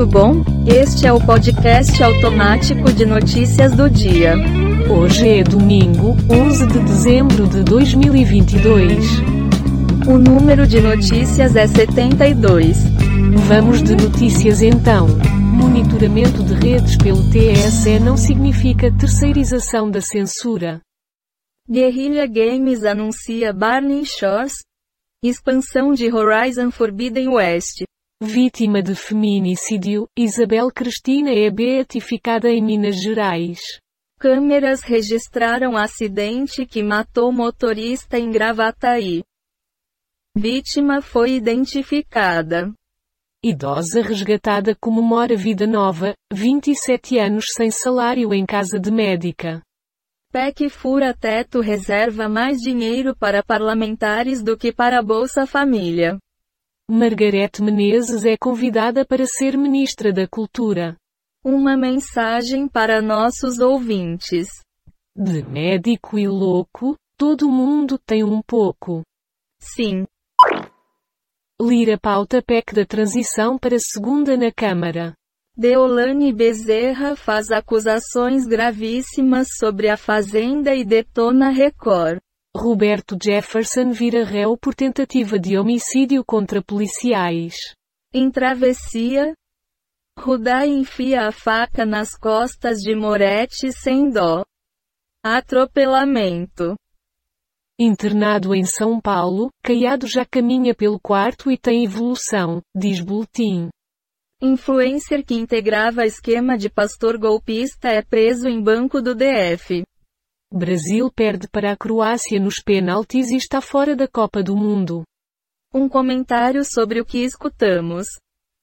tudo bom? Este é o podcast automático de notícias do dia. Hoje é domingo, 11 de dezembro de 2022. O número de notícias é 72. Vamos de notícias então. Monitoramento de redes pelo TSE não significa terceirização da censura. Guerrilla Games anuncia Barney Shores. Expansão de Horizon Forbidden West. Vítima de feminicídio, Isabel Cristina é beatificada em Minas Gerais. Câmeras registraram acidente que matou motorista em Gravataí. Vítima foi identificada. Idosa resgatada comemora vida nova, 27 anos sem salário em casa de médica. PEC fura teto reserva mais dinheiro para parlamentares do que para Bolsa Família. Margarete Menezes é convidada para ser ministra da Cultura. Uma mensagem para nossos ouvintes. De médico e louco, todo mundo tem um pouco. Sim. Lira pauta PEC da transição para segunda na Câmara. Deolane Bezerra faz acusações gravíssimas sobre a Fazenda e detona Record. Roberto Jefferson vira réu por tentativa de homicídio contra policiais. Em travessia, Rudá enfia a faca nas costas de Moretti sem dó. Atropelamento. Internado em São Paulo, Caiado já caminha pelo quarto e tem evolução, diz Boletim. Influencer que integrava esquema de pastor golpista é preso em banco do DF. Brasil perde para a Croácia nos pênaltis e está fora da Copa do Mundo. Um comentário sobre o que escutamos.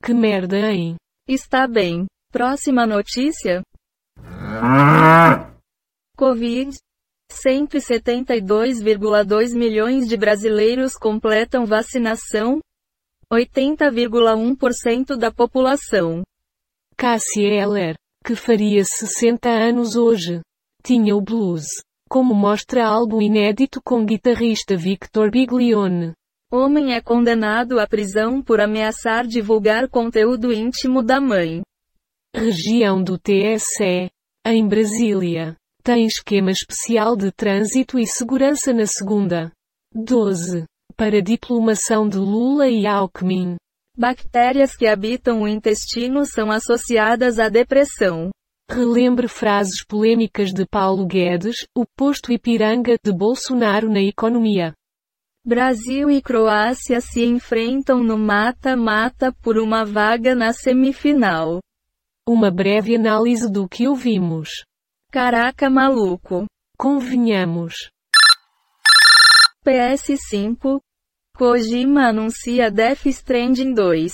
Que merda, hein? Está bem. Próxima notícia? Covid. 172,2 milhões de brasileiros completam vacinação. 80,1% da população. Cássia Eller, que faria 60 anos hoje, tinha o blues. Como mostra álbum inédito com guitarrista Victor Biglione. Homem é condenado à prisão por ameaçar divulgar conteúdo íntimo da mãe. Região do TSE. Em Brasília. Tem esquema especial de trânsito e segurança na segunda. 12. Para diplomação de Lula e Alckmin. Bactérias que habitam o intestino são associadas à depressão. Relembre frases polêmicas de Paulo Guedes, o posto Ipiranga de Bolsonaro na economia. Brasil e Croácia se enfrentam no mata-mata por uma vaga na semifinal. Uma breve análise do que ouvimos. Caraca maluco. Convenhamos. PS5. Kojima anuncia Death Stranding 2.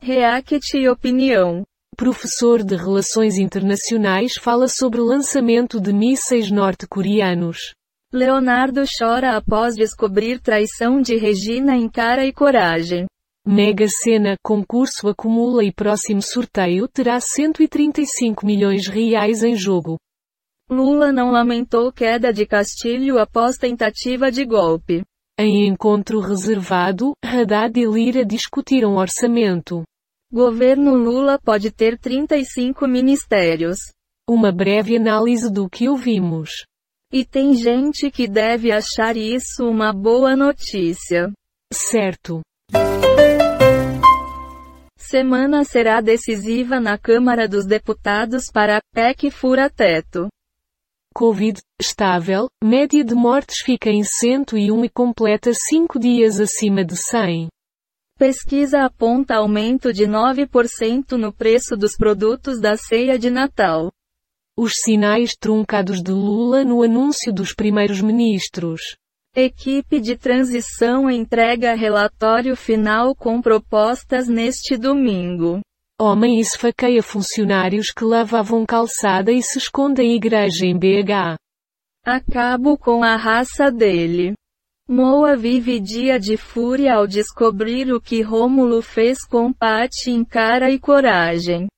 React e opinião. Professor de Relações Internacionais fala sobre lançamento de mísseis norte-coreanos. Leonardo chora após descobrir traição de Regina em cara e coragem. Mega Sena concurso acumula e próximo sorteio terá 135 milhões reais em jogo. Lula não lamentou queda de Castilho após tentativa de golpe. Em encontro reservado, Haddad e Lira discutiram orçamento. Governo Lula pode ter 35 ministérios. Uma breve análise do que ouvimos. E tem gente que deve achar isso uma boa notícia. Certo. Semana será decisiva na Câmara dos Deputados para a PEC fura-teto. Covid, estável, média de mortes fica em 101 e completa 5 dias acima de 100. Pesquisa aponta aumento de 9% no preço dos produtos da ceia de Natal. Os sinais truncados de Lula no anúncio dos primeiros ministros. Equipe de transição entrega relatório final com propostas neste domingo. Homem esfaqueia funcionários que lavavam calçada e se esconde em igreja em BH. Acabo com a raça dele. Moa vive dia de fúria ao descobrir o que Rômulo fez com Pati em cara e coragem.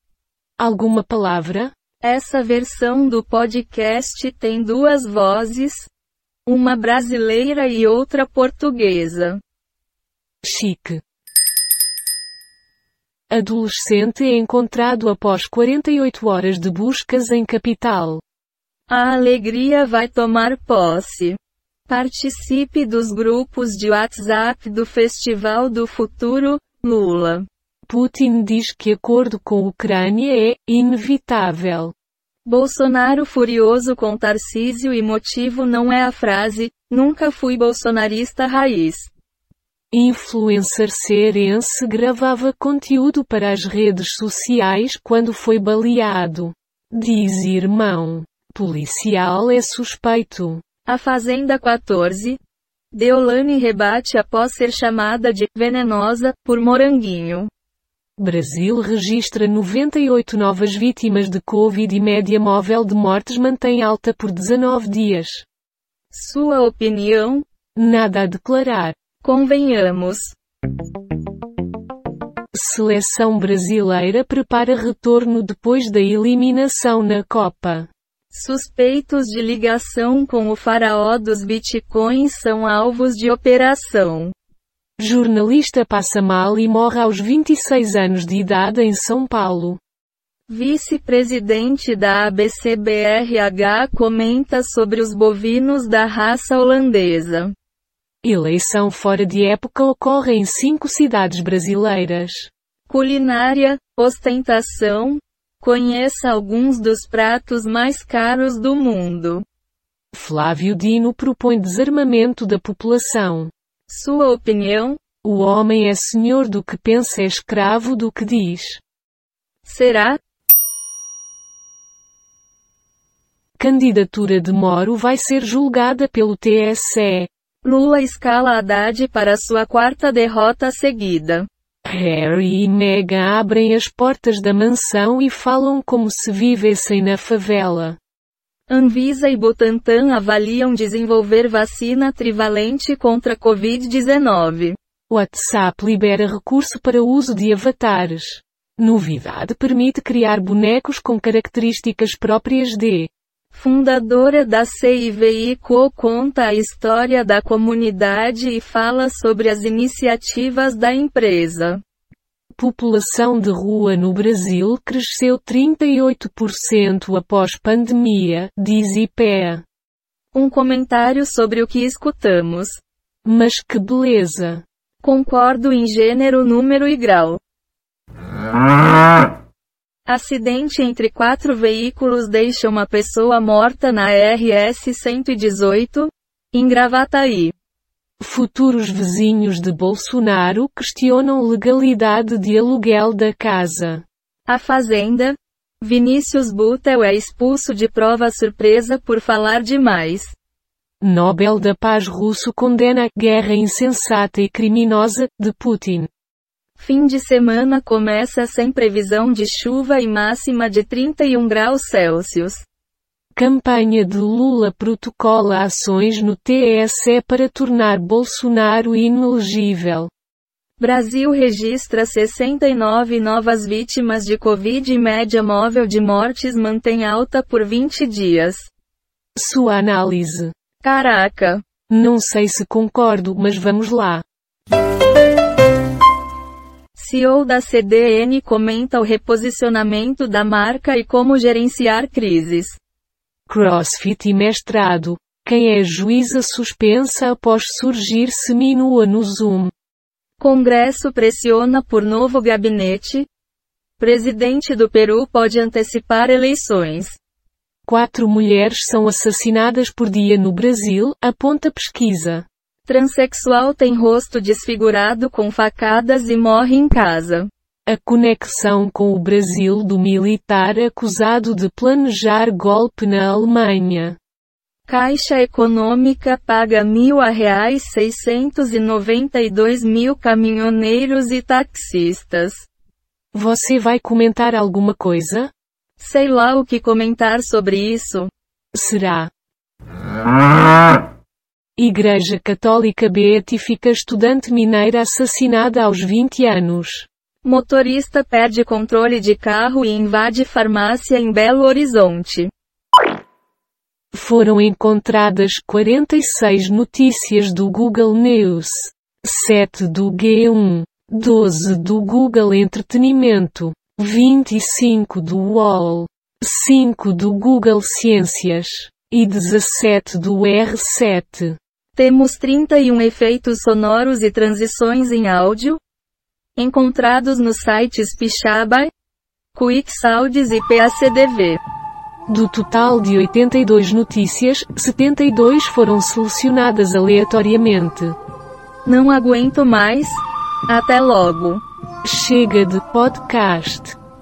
Alguma palavra? Essa versão do podcast tem duas vozes, uma brasileira e outra portuguesa. Chique. Adolescente é encontrado após 48 horas de buscas em capital. A alegria vai tomar posse. Participe dos grupos de WhatsApp do Festival do Futuro, Lula. Putin diz que acordo com Ucrânia é inevitável. Bolsonaro furioso com Tarcísio e motivo não é a frase, nunca fui bolsonarista raiz. Influencer cearense gravava conteúdo para as redes sociais quando foi baleado. Diz irmão. Policial é suspeito. A Fazenda 14. Deolane rebate após ser chamada de venenosa por Moranguinho. Brasil registra 98 novas vítimas de Covid e média móvel de mortes mantém alta por 19 dias. Sua opinião? Nada a declarar. Convenhamos. Seleção brasileira prepara retorno depois da eliminação na Copa. Suspeitos de ligação com o faraó dos bitcoins são alvos de operação. Jornalista passa mal e morre aos 26 anos de idade em São Paulo. Vice-presidente da ABCBRH comenta sobre os bovinos da raça holandesa. Eleição fora de época ocorre em cinco cidades brasileiras. Culinária, ostentação, Conheça alguns dos pratos mais caros do mundo. Flávio Dino propõe desarmamento da população. Sua opinião? O homem é senhor do que pensa é escravo do que diz. Será? Candidatura de Moro vai ser julgada pelo TSE. Lula escala Haddad para sua quarta derrota seguida. Harry e Meghan abrem as portas da mansão e falam como se vivessem na favela. Anvisa e Butantan avaliam desenvolver vacina trivalente contra Covid-19. WhatsApp libera recurso para uso de avatares. Novidade permite criar bonecos com características próprias de. Fundadora da CIVI Co conta a história da comunidade e fala sobre as iniciativas da empresa. População de rua no Brasil cresceu 38% após pandemia, diz IPEA. Um comentário sobre o que escutamos. Mas que beleza! Concordo em gênero, número e grau. Acidente entre quatro veículos deixa uma pessoa morta na RS 118, em Gravataí. Futuros vizinhos de Bolsonaro questionam legalidade de aluguel da casa. A Fazenda. Vinícius Butel é expulso de prova surpresa por falar demais. Nobel da Paz russo condena guerra insensata e criminosa de Putin. Fim de semana começa sem previsão de chuva e máxima de 31 graus Celsius. Campanha de Lula protocola ações no TSE para tornar Bolsonaro inelegível. Brasil registra 69 novas vítimas de Covid e média móvel de mortes mantém alta por 20 dias. Sua análise. Caraca! Não sei se concordo, mas vamos lá. CEO da CDN comenta o reposicionamento da marca e como gerenciar crises. CrossFit e mestrado. Quem é juíza suspensa após surgir seminua no Zoom. Congresso pressiona por novo gabinete. Presidente do Peru pode antecipar eleições. Quatro mulheres são assassinadas por dia no Brasil, aponta pesquisa. Transsexual tem rosto desfigurado com facadas e morre em casa. A conexão com o Brasil do militar acusado de planejar golpe na Alemanha. Caixa Econômica paga mil a reais 692 mil caminhoneiros e taxistas. Você vai comentar alguma coisa? Sei lá o que comentar sobre isso. Será? Igreja Católica beatifica estudante mineira assassinada aos 20 anos. Motorista perde controle de carro e invade farmácia em Belo Horizonte. Foram encontradas 46 notícias do Google News, 7 do G1, 12 do Google Entretenimento, 25 do UOL, 5 do Google Ciências e 17 do R7. Temos 31 efeitos sonoros e transições em áudio, encontrados nos sites Pixabay, QuickSounds e PACDV. Do total de 82 notícias, 72 foram selecionadas aleatoriamente. Não aguento mais. Até logo. Chega de podcast.